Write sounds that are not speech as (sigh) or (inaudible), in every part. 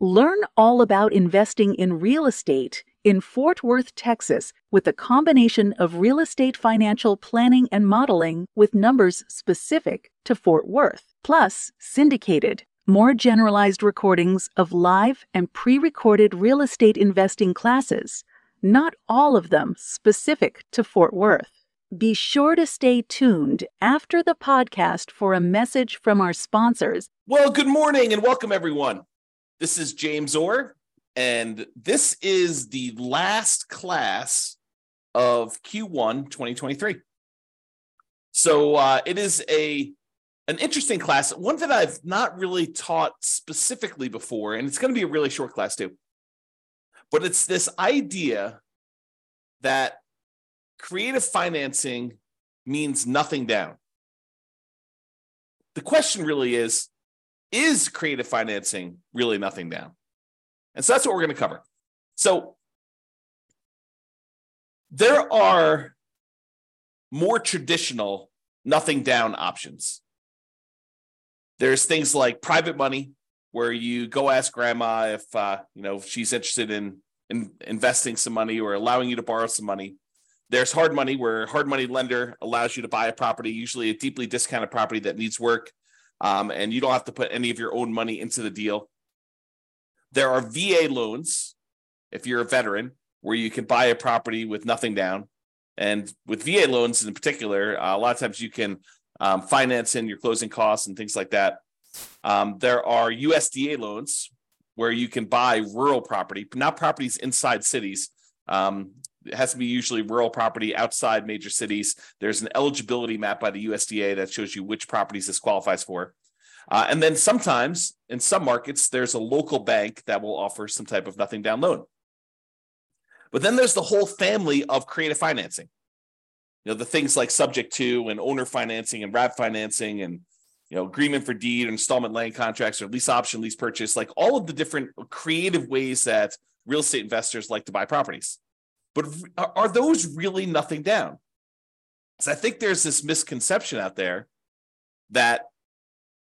Learn all about investing in real estate in Fort Worth, Texas, with a combination of real estate financial planning and modeling with numbers specific to Fort Worth, plus syndicated, more generalized recordings of live and pre recorded real estate investing classes, not all of them specific to Fort Worth. Be sure to stay tuned after the podcast for a message from our sponsors. Well, good morning and welcome, everyone. This is James Orr, and this is the last class of Q1 2023. So uh, it is a an interesting class, one that I've not really taught specifically before, and it's going to be a really short class too. But it's this idea that creative financing means nothing down. The question really is is creative financing really nothing down? And so that's what we're going to cover. So there are more traditional nothing down options. There's things like private money, where you go ask grandma if uh, you know if she's interested in, in investing some money or allowing you to borrow some money. There's hard money, where a hard money lender allows you to buy a property, usually a deeply discounted property that needs work, um, and you don't have to put any of your own money into the deal. There are VA loans, if you're a veteran, where you can buy a property with nothing down. And with VA loans in particular, uh, a lot of times you can um, finance in your closing costs and things like that. Um, there are USDA loans where you can buy rural property, not properties inside cities. Um, it has to be usually rural property outside major cities. There's an eligibility map by the USDA that shows you which properties this qualifies for. Uh, and then sometimes in some markets, there's a local bank that will offer some type of nothing down loan. But then there's the whole family of creative financing. You know, the things like subject to and owner financing and wrap financing and you know, agreement for deed, or installment land contracts, or lease option, lease purchase, like all of the different creative ways that real estate investors like to buy properties. But are those really nothing down? So I think there's this misconception out there that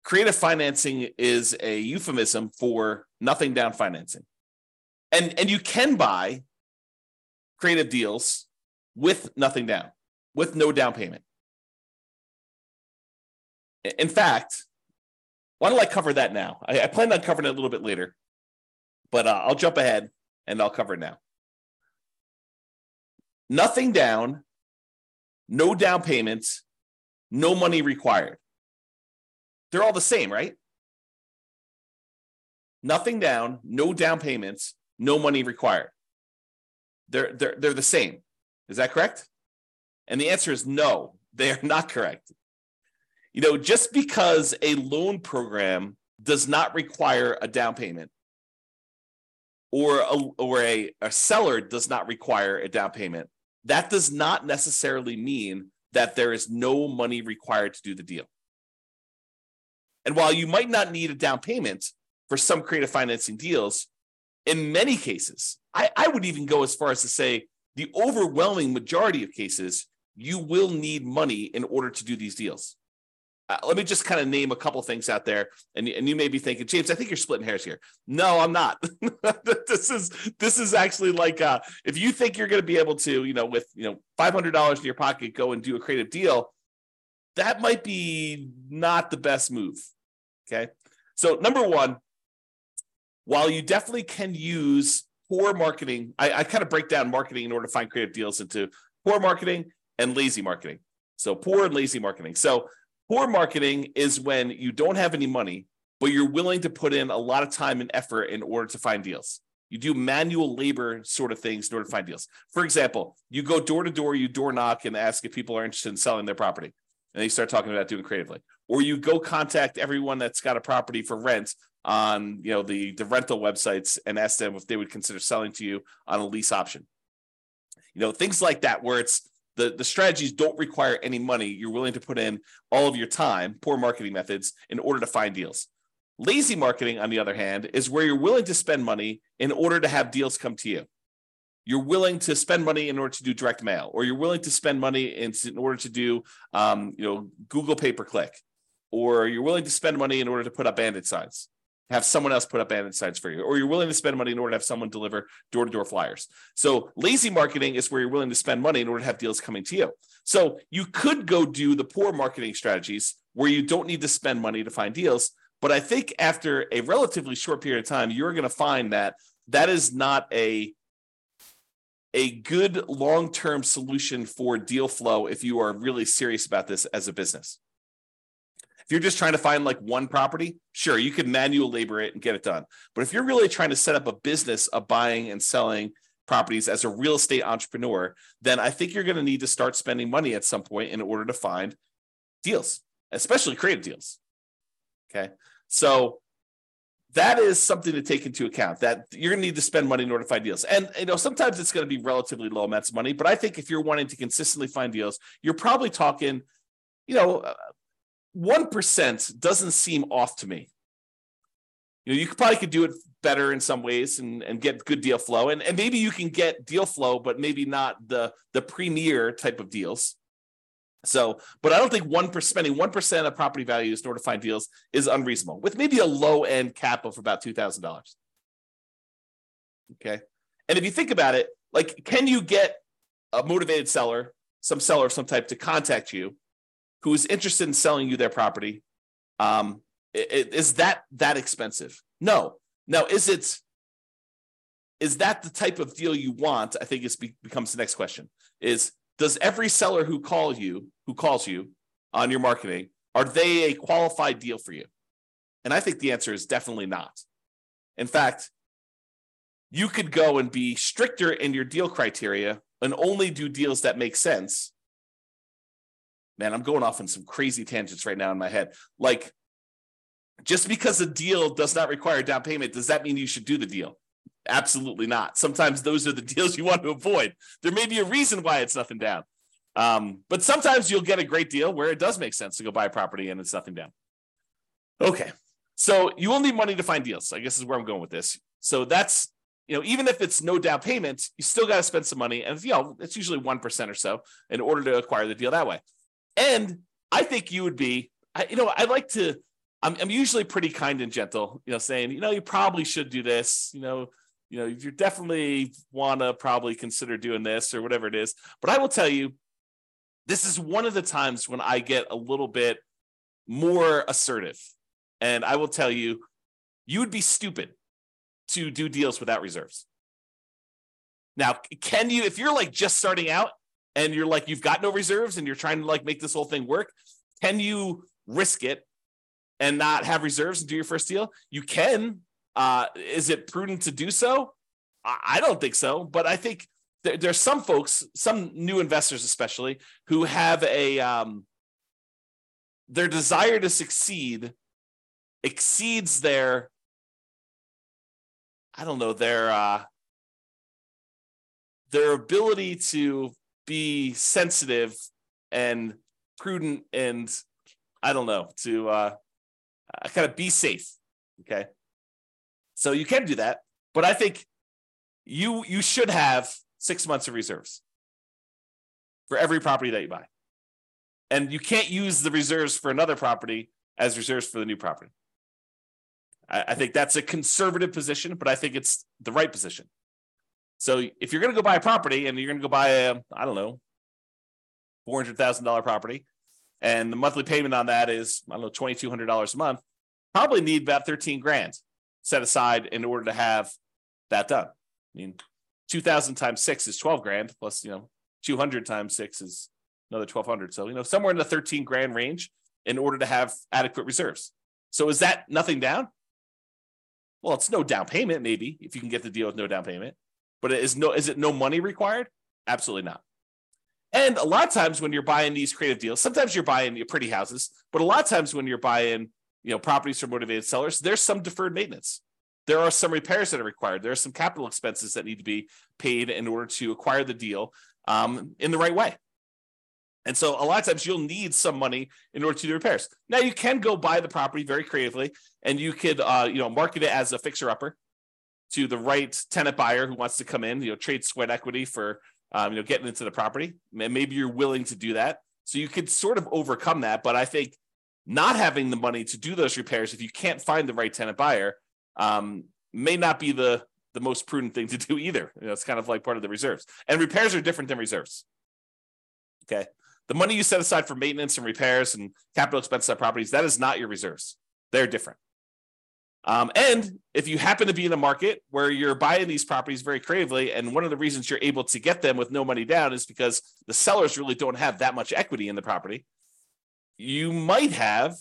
creative financing is a euphemism for nothing down financing. And, and you can buy creative deals with nothing down, with no down payment. In fact, why don't I cover that now? I, I plan on covering it a little bit later, but uh, I'll jump ahead and I'll cover it now nothing down, no down payments, no money required. They're all the same, right? Nothing down, no down payments, no money required. They're, they're, they're the same. Is that correct? And the answer is no, (laughs) they are not correct. You know, just because a loan program does not require a down payment or a, or a, a seller does not require a down payment that does not necessarily mean that there is no money required to do the deal. And while you might not need a down payment for some creative financing deals, in many cases, I, I would even go as far as to say the overwhelming majority of cases, you will need money in order to do these deals. Uh, let me just kind of name a couple things out there, and, and you may be thinking, James, I think you're splitting hairs here. No, I'm not. (laughs) this is this is actually like uh, if you think you're going to be able to, you know, with you know five hundred dollars in your pocket, go and do a creative deal, that might be not the best move. Okay, so number one, while you definitely can use poor marketing, I, I kind of break down marketing in order to find creative deals into poor marketing and lazy marketing. So poor and lazy marketing. So Poor marketing is when you don't have any money, but you're willing to put in a lot of time and effort in order to find deals. You do manual labor sort of things in order to find deals. For example, you go door to door, you door knock and ask if people are interested in selling their property. And they start talking about doing creatively. Or you go contact everyone that's got a property for rent on you know the the rental websites and ask them if they would consider selling to you on a lease option. You know, things like that where it's the, the strategies don't require any money. You're willing to put in all of your time, poor marketing methods, in order to find deals. Lazy marketing, on the other hand, is where you're willing to spend money in order to have deals come to you. You're willing to spend money in order to do direct mail, or you're willing to spend money in, in order to do, um, you know, Google pay per click, or you're willing to spend money in order to put up bandit signs have someone else put up bandit signs for you, or you're willing to spend money in order to have someone deliver door to door flyers. So lazy marketing is where you're willing to spend money in order to have deals coming to you. So you could go do the poor marketing strategies where you don't need to spend money to find deals. But I think after a relatively short period of time, you're going to find that that is not a a good long-term solution for deal flow if you are really serious about this as a business. If you're just trying to find like one property, sure, you could manual labor it and get it done. But if you're really trying to set up a business of buying and selling properties as a real estate entrepreneur, then I think you're going to need to start spending money at some point in order to find deals, especially creative deals. Okay. So that is something to take into account that you're going to need to spend money in order to find deals. And you know, sometimes it's going to be relatively low amounts of money, but I think if you're wanting to consistently find deals, you're probably talking, you know, 1% doesn't seem off to me. You know, you could probably could do it better in some ways and, and get good deal flow. And, and maybe you can get deal flow, but maybe not the, the premier type of deals. So, but I don't think one per spending one percent of property values in order to find deals is unreasonable, with maybe a low end cap of about two thousand dollars. Okay, and if you think about it, like, can you get a motivated seller, some seller of some type, to contact you who is interested in selling you their property, um, is that that expensive? No. Now, is it is that the type of deal you want? I think it becomes the next question. Is does every seller who calls you who calls you on your marketing are they a qualified deal for you? And I think the answer is definitely not. In fact, you could go and be stricter in your deal criteria and only do deals that make sense man, I'm going off on some crazy tangents right now in my head. Like, just because a deal does not require down payment, does that mean you should do the deal? Absolutely not. Sometimes those are the (laughs) deals you want to avoid. There may be a reason why it's nothing down. Um, but sometimes you'll get a great deal where it does make sense to go buy a property and it's nothing down. Okay. So you will need money to find deals. I guess is where I'm going with this. So that's, you know, even if it's no down payment, you still got to spend some money. And, you know, it's usually 1% or so in order to acquire the deal that way. And I think you would be, I, you know, I like to, I'm, I'm usually pretty kind and gentle, you know, saying, you know, you probably should do this, you know, you know, you definitely want to probably consider doing this or whatever it is. But I will tell you, this is one of the times when I get a little bit more assertive. And I will tell you, you would be stupid to do deals without reserves. Now, can you, if you're like just starting out and you're like you've got no reserves and you're trying to like make this whole thing work can you risk it and not have reserves and do your first deal? You can. Uh is it prudent to do so? I, don't think so but i think there, there's some folks some new investors especially who have a um their desire to succeed exceeds their i don't know their uh their ability to be sensitive and prudent and I don't know to uh, kind of be safe. Okay, so you can do that, but I think you you should have six months of reserves for every property that you buy, and you can't use the reserves for another property as reserves for the new property. I think that's a conservative position, but I think it's the right position. So if you're going to go buy a property and you're going to go buy a, I don't know, four hundred thousand dollar property, and the monthly payment on that is I don't know twenty two hundred dollars a month, probably need about thirteen grand set aside in order to have that done. I mean, two thousand times six is twelve grand plus you know two hundred times six is another twelve hundred. So you know somewhere in the thirteen grand range in order to have adequate reserves. So is that nothing down? Well, it's no down payment, maybe if you can get the deal with no down payment. But is no is it no money required? Absolutely not. And a lot of times when you're buying these creative deals, sometimes you're buying pretty houses, but a lot of times when you're buying, you know properties for motivated sellers, there's some deferred maintenance. There are some repairs that are required. There are some capital expenses that need to be paid in order to acquire the deal um, in the right way. And so a lot of times you'll need some money in order to do repairs. Now you can go buy the property very creatively, and you could uh, you know market it as a fixer upper to the right tenant buyer who wants to come in, you know, trade sweat equity for um, you know getting into the property. And maybe you're willing to do that, so you could sort of overcome that. But I think not having the money to do those repairs if you can't find the right tenant buyer um, may not be the the most prudent thing to do either. You know, it's kind of like part of the reserves. And repairs are different than reserves. Okay. The money you set aside for maintenance and repairs and capital expenses on properties, that is not your reserves. They're different. Um, and if you happen to be in a market where you're buying these properties very creatively, and one of the reasons you're able to get them with no money down is because the sellers really don't have that much equity in the property, you might have,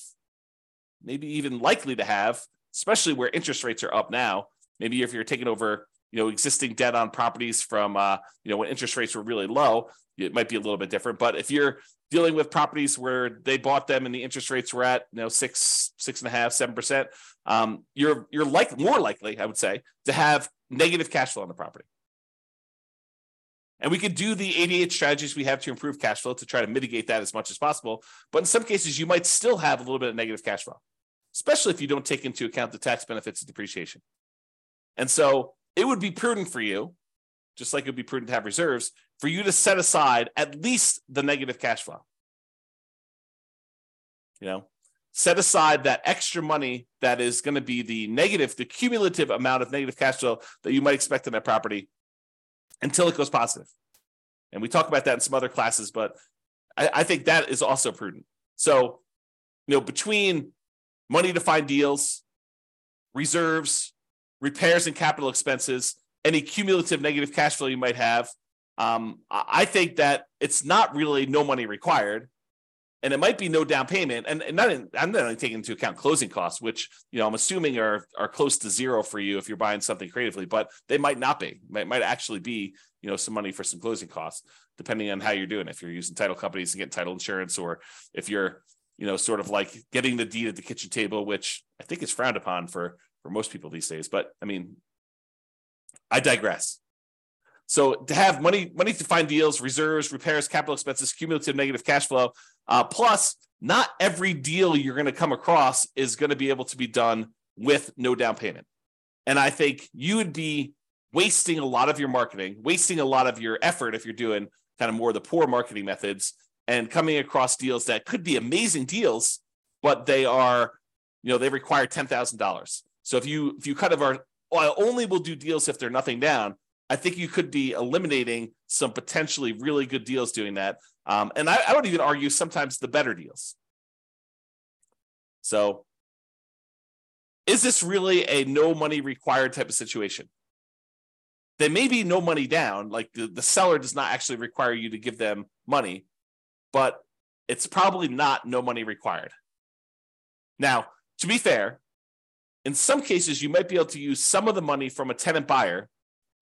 maybe even likely to have, especially where interest rates are up now. Maybe if you're taking over, you know, existing debt on properties from, uh, you know, when interest rates were really low, it might be a little bit different. But if you're dealing with properties where they bought them and the interest rates were at you know six six and a half seven percent. Um, you're you're like more likely i would say to have negative cash flow on the property. And we could do the 88 strategies we have to improve cash flow to try to mitigate that as much as possible. But in some cases you might still have a little bit of negative cash flow especially if you don't take into account the tax benefits of depreciation. And so it would be prudent for you just like it would be prudent to have reserves for you to set aside at least the negative cash flow. You know, set aside that extra money that is going to be the negative, the cumulative amount of negative cash flow that you might expect in that property until it goes positive. And we talk about that in some other classes, but I, I think that is also prudent. So, you know, between money to find deals, reserves, repairs and capital expenses, any cumulative negative cash flow you might have, um, I think that it's not really no money required, and it might be no down payment. And, and not in, I'm not only taking into account closing costs, which you know I'm assuming are are close to zero for you if you're buying something creatively, but they might not be. Might might actually be you know some money for some closing costs, depending on how you're doing. If you're using title companies to get title insurance, or if you're you know sort of like getting the deed at the kitchen table, which I think is frowned upon for for most people these days. But I mean, I digress. So to have money, money to find deals, reserves, repairs, capital expenses, cumulative negative cash flow, uh, plus not every deal you're going to come across is going to be able to be done with no down payment. And I think you would be wasting a lot of your marketing, wasting a lot of your effort if you're doing kind of more the poor marketing methods and coming across deals that could be amazing deals, but they are, you know, they require ten thousand dollars. So if you if you kind of are, well, I only will do deals if they're nothing down. I think you could be eliminating some potentially really good deals doing that. Um, and I, I would even argue sometimes the better deals. So, is this really a no money required type of situation? There may be no money down, like the, the seller does not actually require you to give them money, but it's probably not no money required. Now, to be fair, in some cases, you might be able to use some of the money from a tenant buyer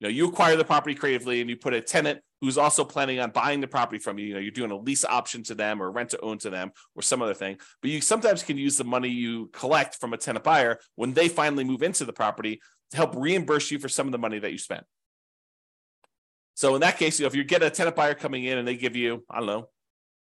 you know, you acquire the property creatively and you put a tenant who's also planning on buying the property from you. You know, you're doing a lease option to them or rent to own to them or some other thing. But you sometimes can use the money you collect from a tenant buyer when they finally move into the property to help reimburse you for some of the money that you spent. So in that case, you know, if you get a tenant buyer coming in and they give you, I don't know,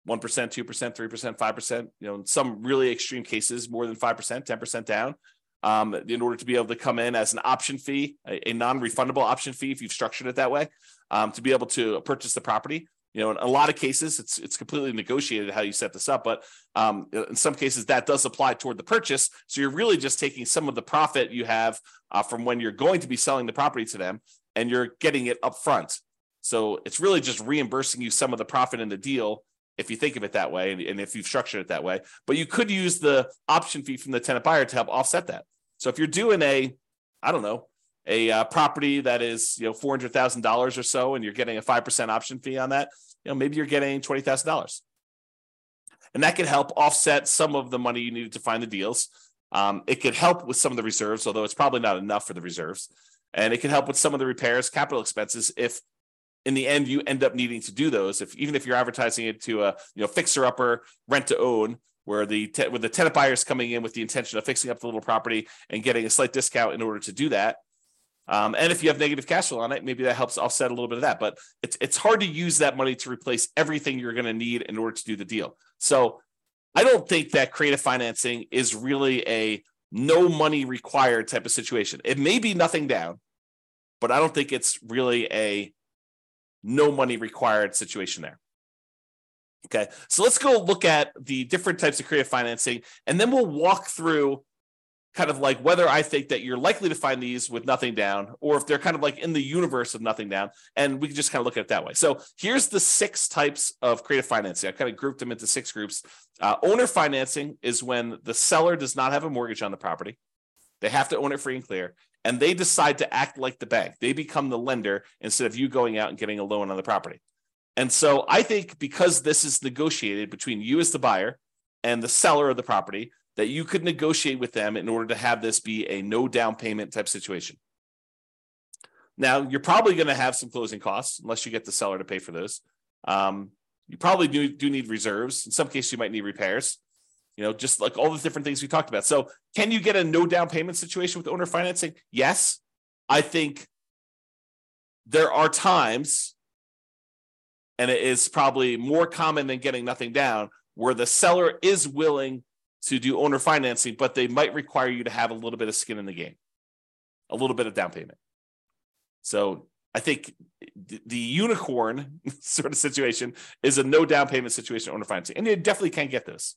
1%, 2%, 3%, 5%, you know, in some really extreme cases, more than 5%, 10% down, um, in order to be able to come in as an option fee, a, a non-refundable option fee if you've structured it that way, um, to be able to purchase the property. You know, in a lot of cases, it's it's completely negotiated how you set this up, but um, in some cases that does apply toward the purchase. So you're really just taking some of the profit you have uh, from when you're going to be selling the property to them, and you're getting it up front. So it's really just reimbursing you some of the profit in the deal if you think of it that way and, and, if you've structured it that way. But you could use the option fee from the tenant buyer to help offset that. So if you're doing a, I don't know, a uh, property that is you know four hundred thousand dollars or so, and you're getting a five percent option fee on that, you know maybe you're getting twenty thousand dollars, and that could help offset some of the money you needed to find the deals. Um, it could help with some of the reserves, although it's probably not enough for the reserves, and it can help with some of the repairs, capital expenses if in the end you end up needing to do those if even if you're advertising it to a you know fixer upper rent to own where the te- where the tenant buyer is coming in with the intention of fixing up the little property and getting a slight discount in order to do that. Um, and if you have negative cash flow on it, maybe that helps offset a little bit of that. But it's it's hard to use that money to replace everything you're going to need in order to do the deal. So I don't think that creative financing is really a no money required type of situation. It may be nothing down, but I don't think it's really a no money required situation there. Okay, so let's go look at the different types of creative financing, and then we'll walk through kind of like whether I think that you're likely to find these with nothing down, or if they're kind of like in the universe of nothing down, and we can just kind of look at it that way. So here's the six types of creative financing. I kind of grouped them into six groups. Uh, owner financing is when the seller does not have a mortgage on the property; they have to own it free and clear, and they decide to act like the bank. They become the lender instead of you going out and getting a loan on the property. And so I think because this is negotiated between you as the buyer and the seller of the property, that you could negotiate with them in order to have this be a no down payment type situation. Now, you're probably going to have some closing costs unless you get the seller to pay for those. Um, you probably do, do need reserves. In some cases, you might need repairs. You know, just like all the different things we talked about. So, can you get a no down payment situation with owner financing? Yes. I think there are times and it is probably more common than getting nothing down, where the seller is willing to do owner financing, but they might require you to have a little bit of skin in the game, a little bit of down payment. So I think the unicorn (laughs) sort of situation is a no down payment situation owner financing, and you definitely can get this.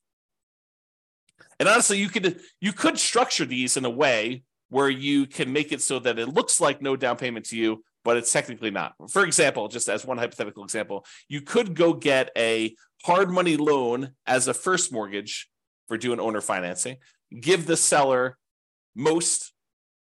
And honestly, you could you could structure these in a way where you can make it so that it looks like no down payment to you, but it's technically not. For example, just as one hypothetical example, you could go get a hard money loan as a first mortgage for doing owner financing, give the seller most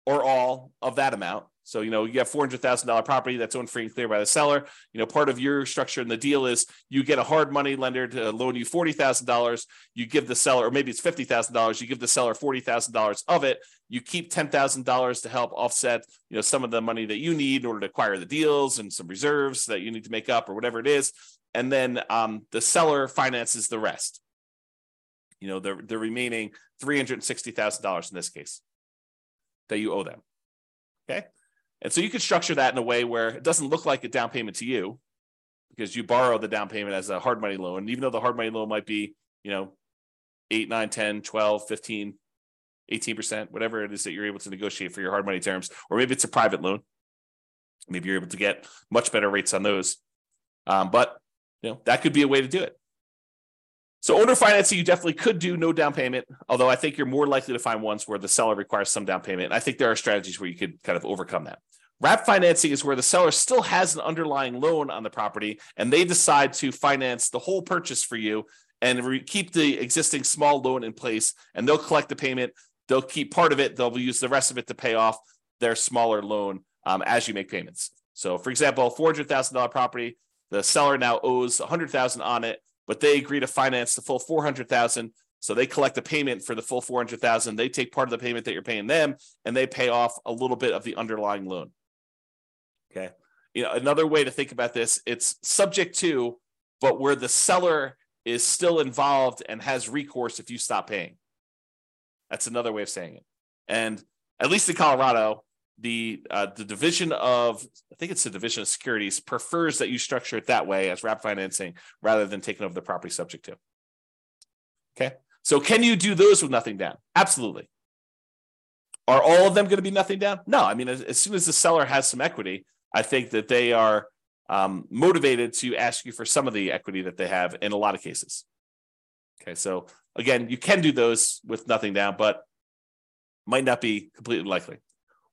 or all of that amount, so, you know, you have $400,000 property that's owned free and clear by the seller. You know, part of your structure in the deal is you get a hard money lender to loan you $40,000. You give the seller, or maybe it's $50,000, you give the seller $40,000 of it. You keep $10,000 to help offset, you know, some of the money that you need in order to acquire the deals and some reserves that you need to make up or whatever it is. And then um, the seller finances the rest. You know, the, the remaining $360,000 in this case that you owe them. Okay. And so you could structure that in a way where it doesn't look like a down payment to you because you borrow the down payment as a hard money loan. And even though the hard money loan might be, you know, 8, 9, 10, 12, 15, 18%, whatever it is that you're able to negotiate for your hard money terms, or maybe it's a private loan. Maybe you're able to get much better rates on those. Um, but you know, that could be a way to do it. So owner financing, you definitely could do no down payment, although I think you're more likely to find ones where the seller requires some down payment. I think there are strategies where you could kind of overcome that. Wrap financing is where the seller still has an underlying loan on the property and they decide to finance the whole purchase for you and re- keep the existing small loan in place and they'll collect the payment. They'll keep part of it, they'll use the rest of it to pay off their smaller loan um, as you make payments. So, for example, $400,000 property, the seller now owes 100,000 on it but they agree to finance the full 400,000 so they collect the payment for the full 400,000 they take part of the payment that you're paying them and they pay off a little bit of the underlying loan. Okay. You know another way to think about this it's subject to but where the seller is still involved and has recourse if you stop paying. That's another way of saying it. And at least in colorado the uh, the division of I think it's the division of securities prefers that you structure it that way as wrap financing rather than taking over the property subject to. Okay, so can you do those with nothing down? Absolutely. Are all of them going to be nothing down? No. I mean, as, as, soon as the seller has some equity, I think that they are um, motivated to ask you for some of the equity that they have in a lot of cases. Okay, so again, you can do those with nothing down, but might not be completely likely.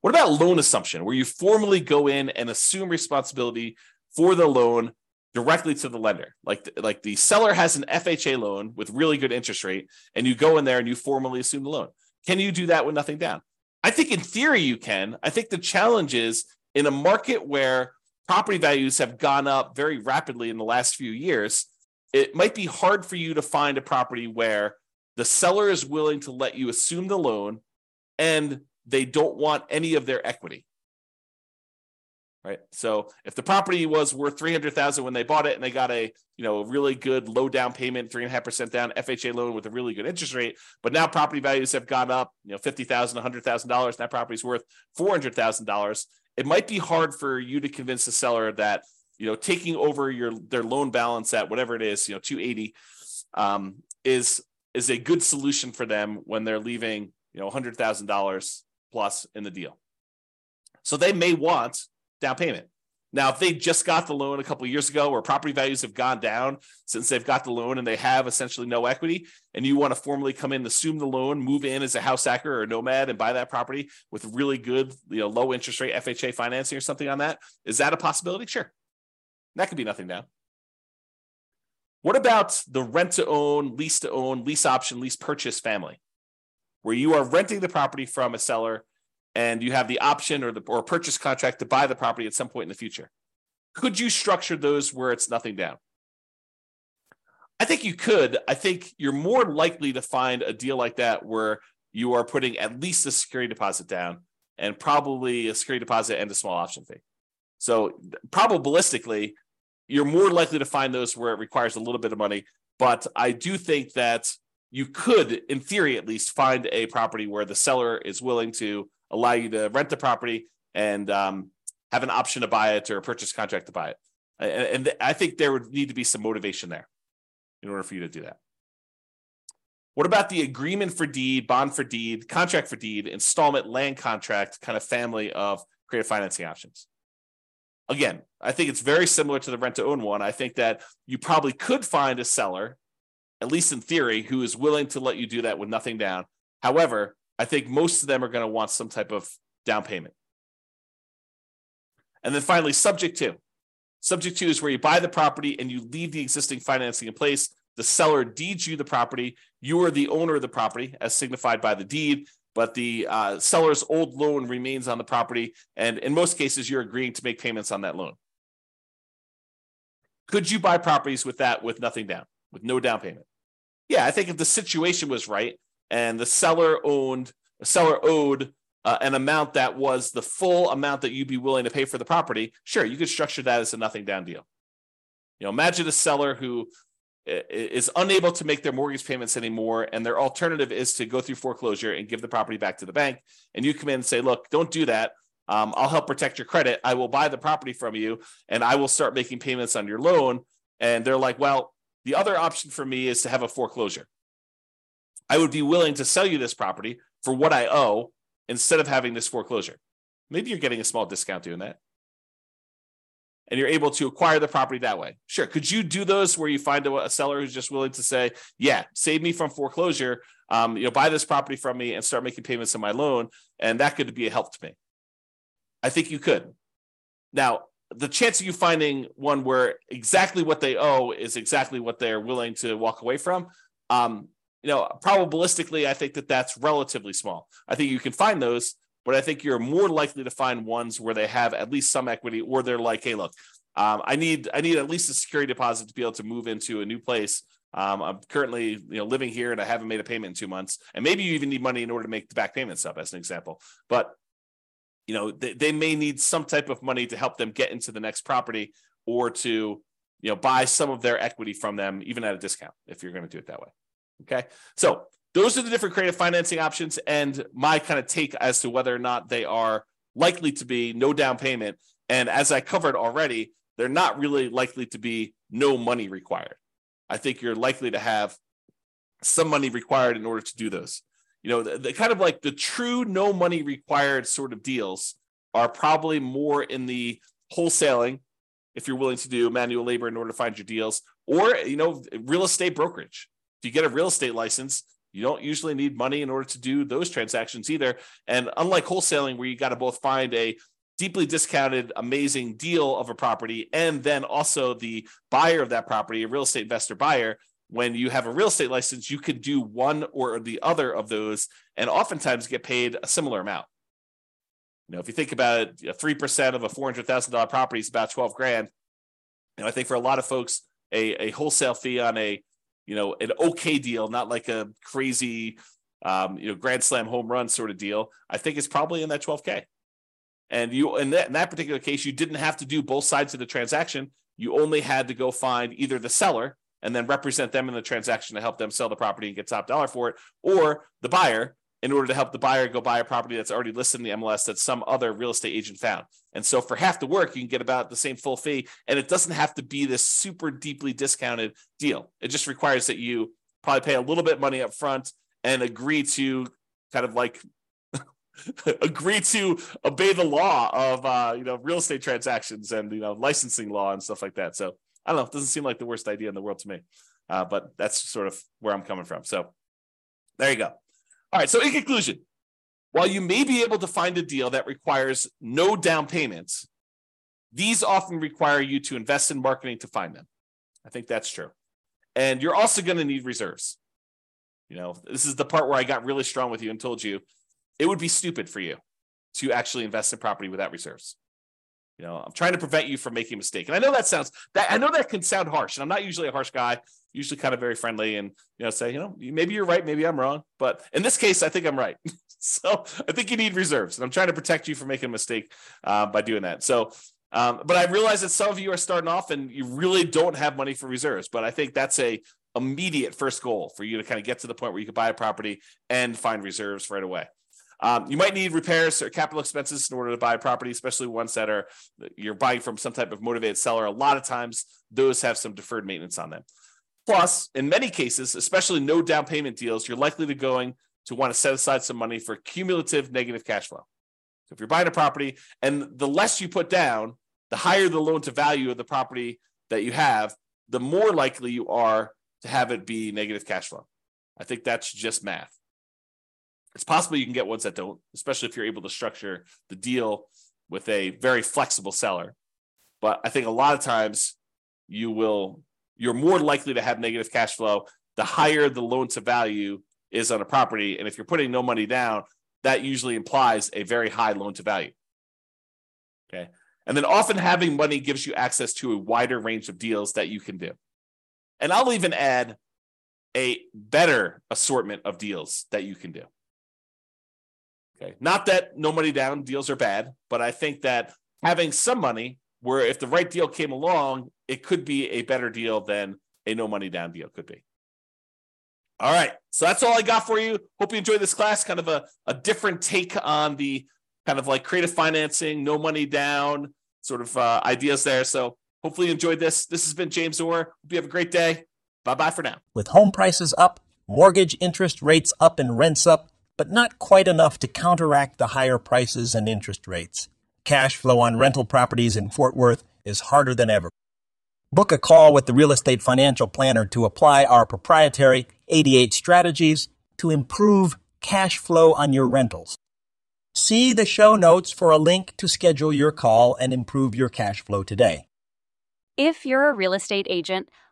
What about loan assumption, where you formally go in and assume responsibility for the loan directly to the lender? Like, like the seller has an FHA loan with really good interest rate, and you go in there and you formally assume the loan. Can you do that with nothing down? I think in theory you can. I think the challenge is in a market where property values have gone up very rapidly in the last few years, it might be hard for you to find a property where the seller is willing to let you assume the loan and they don't want any of their equity. right? So if the property was worth 300,000 when they bought it and they got a, you know, a really good low down payment, three and a half percent down FHA loan with a really good interest rate, but now property values have gone up, you know, 50,000, $100,000, and that property is worth $400,000. It might be hard for you to convince the seller that, you know, taking over your, their loan balance at whatever it is, you know, 280 um, is, is a good solution for them when they're leaving, you know, $100,000 plus in the deal. So they may want down payment. Now, if they just got the loan a couple years ago, where property values have gone down since they've got the loan and they have essentially no equity, and you want to formally come in, assume the loan, move in as a house hacker or a nomad, and buy that property with really good, you know, low interest rate FHA financing or something on that, is that a possibility? Sure, that could be nothing down. What about the rent to own, lease to own, lease option, lease purchase family, where you are renting the property from a seller and you have the option or the or purchase contract to buy the property at some point in the future. Could you structure those where it's nothing down? I think you could. I think you're more likely to find a deal like that where you are putting at least a security deposit down and probably a security deposit and a small option fee. So probabilistically, you're more likely to find those where it requires a little bit of money. But I do think that you could, in theory at least, find a property where the seller is willing to allow you to rent the property and um, have an option to buy it or a purchase contract to buy it. And, and I think there would need to be some motivation there in order for you to do that. What about the agreement for deed, bond for deed, contract for deed, installment land contract kind of family of creative financing options? Again, I think it's very similar to the rent to own one. I think that you probably could find a seller, at least in theory, who is willing to let you do that with nothing down. However, I think most of them are going to want some type of down payment. And then finally, subject to. Subject to is where you buy the property and you leave the existing financing in place. The seller deeds you the property. You are the owner of the property, as signified by the deed, but the uh, seller's old loan remains on the property. And in most cases, you're agreeing to make payments on that loan. Could you buy properties with that with nothing down, with no down payment? Yeah, I think if the situation was right, and the seller owned, the seller owed uh, an amount that was the full amount that you'd be willing to pay for the property, sure, you could structure that as a nothing down deal. You know, imagine a seller who is unable to make their mortgage payments anymore, and their alternative is to go through foreclosure and give the property back to the bank. And you come in and say, "Look, don't do that. Um, I'll help protect your credit. I will buy the property from you, and I will start making payments on your loan." And they're like, "Well, the other option for me is to have a foreclosure." I would be willing to sell you this property for what I owe instead of having this foreclosure. Maybe you're getting a small discount doing that. And you're able to acquire the property that way. Sure. Could you do those where you find a, a seller who's just willing to say, yeah, save me from foreclosure, um, you know, buy this property from me and start making payments on my loan. And that could be a help to me. I think you could. Now, the chance of you finding one where exactly what they owe is exactly what they're willing to walk away from, um, you know, probabilistically, I think that that's relatively small. I think you can find those, but I think you're more likely to find ones where they have at least some equity, or they're like, hey, look, um, I need I need at least a security deposit to be able to move into a new place. Um, I'm currently you know living here and I haven't made a payment in two months, and maybe you even need money in order to make the back payments up, as an example. But you know they, they may need some type of money to help them get into the next property or to you know buy some of their equity from them, even at a discount, if you're going to do it that way. Okay. So those are the different creative financing options and my kind of take as to whether or not they are likely to be no down payment. And as I covered already, they're not really likely to be no money required. I think you're likely to have some money required in order to do those. You know, the, the kind of like the true no money required sort of deals are probably more in the wholesaling, if you're willing to do manual labor in order to find your deals, or you know, real estate brokerage If you get a real estate license, you don't usually need money in order to do those transactions either. And unlike wholesaling, where you got to both find a deeply discounted, amazing deal of a property, and then also the buyer of that property, a real estate investor buyer. When you have a real estate license, you could do one or the other of those, and oftentimes get paid a similar amount. You know, if you think about it, three percent of a four hundred thousand dollar property is about twelve grand. You know, I think for a lot of folks, a, a wholesale fee on a you know, an okay deal, not like a crazy, um, you know, grand slam home run sort of deal, I think it's probably in that 12K. And you in that, in that particular case, you didn't have to do both sides of the transaction. You only had to go find either the seller and then represent them in the transaction to help them sell the property and get top dollar for it, or the buyer in order to help the buyer go buy a property that's already listed in the MLS that some other real estate agent found. And so for half the work, you can get about the same full fee, and it doesn't have to be this super deeply discounted deal. It just requires that you probably pay a little bit money up front and agree to kind of like (laughs) agree to obey the law of uh, you know real estate transactions and you know licensing law and stuff like that. So I don't know. It doesn't seem like the worst idea in the world to me, uh, but that's sort of where I'm coming from. So there you go. All right. So in conclusion, while you may be able to find a deal that requires no down payments, these often require you to invest in marketing to find them. I think that's true. And you're also going to need reserves. You know, this is the part where I got really strong with you and told you it would be stupid for you to actually invest in property without reserves. You know, I'm trying to prevent you from making a mistake. And I know that sounds that I know that can sound harsh. And I'm not usually a harsh guy, usually kind of very friendly and you know, say, you know, maybe you're right, maybe I'm wrong. But in this case, I think I'm right. (laughs) so I think you need reserves. And I'm trying to protect you from making a mistake uh, by doing that. So um, but I realize that some of you are starting off and you really don't have money for reserves. But I think that's a immediate first goal for you to kind of get to the point where you can buy a property and find reserves right away. Um, you might need repairs or capital expenses in order to buy a property, especially ones that are you're buying from some type of motivated seller. A lot of times, those have some deferred maintenance on them. Plus, in many cases, especially no down payment deals, you're likely to going to want to set aside some money for cumulative negative cash flow. So if you're buying a property and the less you put down, the higher the loan to value of the property that you have, the more likely you are to have it be negative cash flow. I think that's just math. It's possible you can get ones that don't, especially if you're able to structure the deal with a very flexible seller. But I think a lot of times you will, you're more likely to have negative cash flow the higher the loan to value is on a property. And if you're putting no money down, that usually implies a very high loan to value. Okay. And then often having money gives you access to a wider range of deals that you can do. And I'll even add a better assortment of deals that you can do. Okay. Not that no money down deals are bad, but I think that having some money where if the right deal came along, it could be a better deal than a no money down deal could be. All right. So that's all I got for you. Hope you enjoyed this class. Kind of a, a different take on the kind of like creative financing, no money down sort of uh, ideas there. So hopefully you enjoyed this. This has been James Orr. Hope you have a great day. Bye bye for now. With home prices up, mortgage interest rates up, and rents up, but not quite enough to counteract the higher prices and interest rates. Cash flow on rental properties in Fort Worth is harder than ever. Book a call with the Real Estate Financial Planner to apply our proprietary 88 strategies to improve cash flow on your rentals. See the show notes for a link to schedule your call and improve your cash flow today. If you're a real estate agent,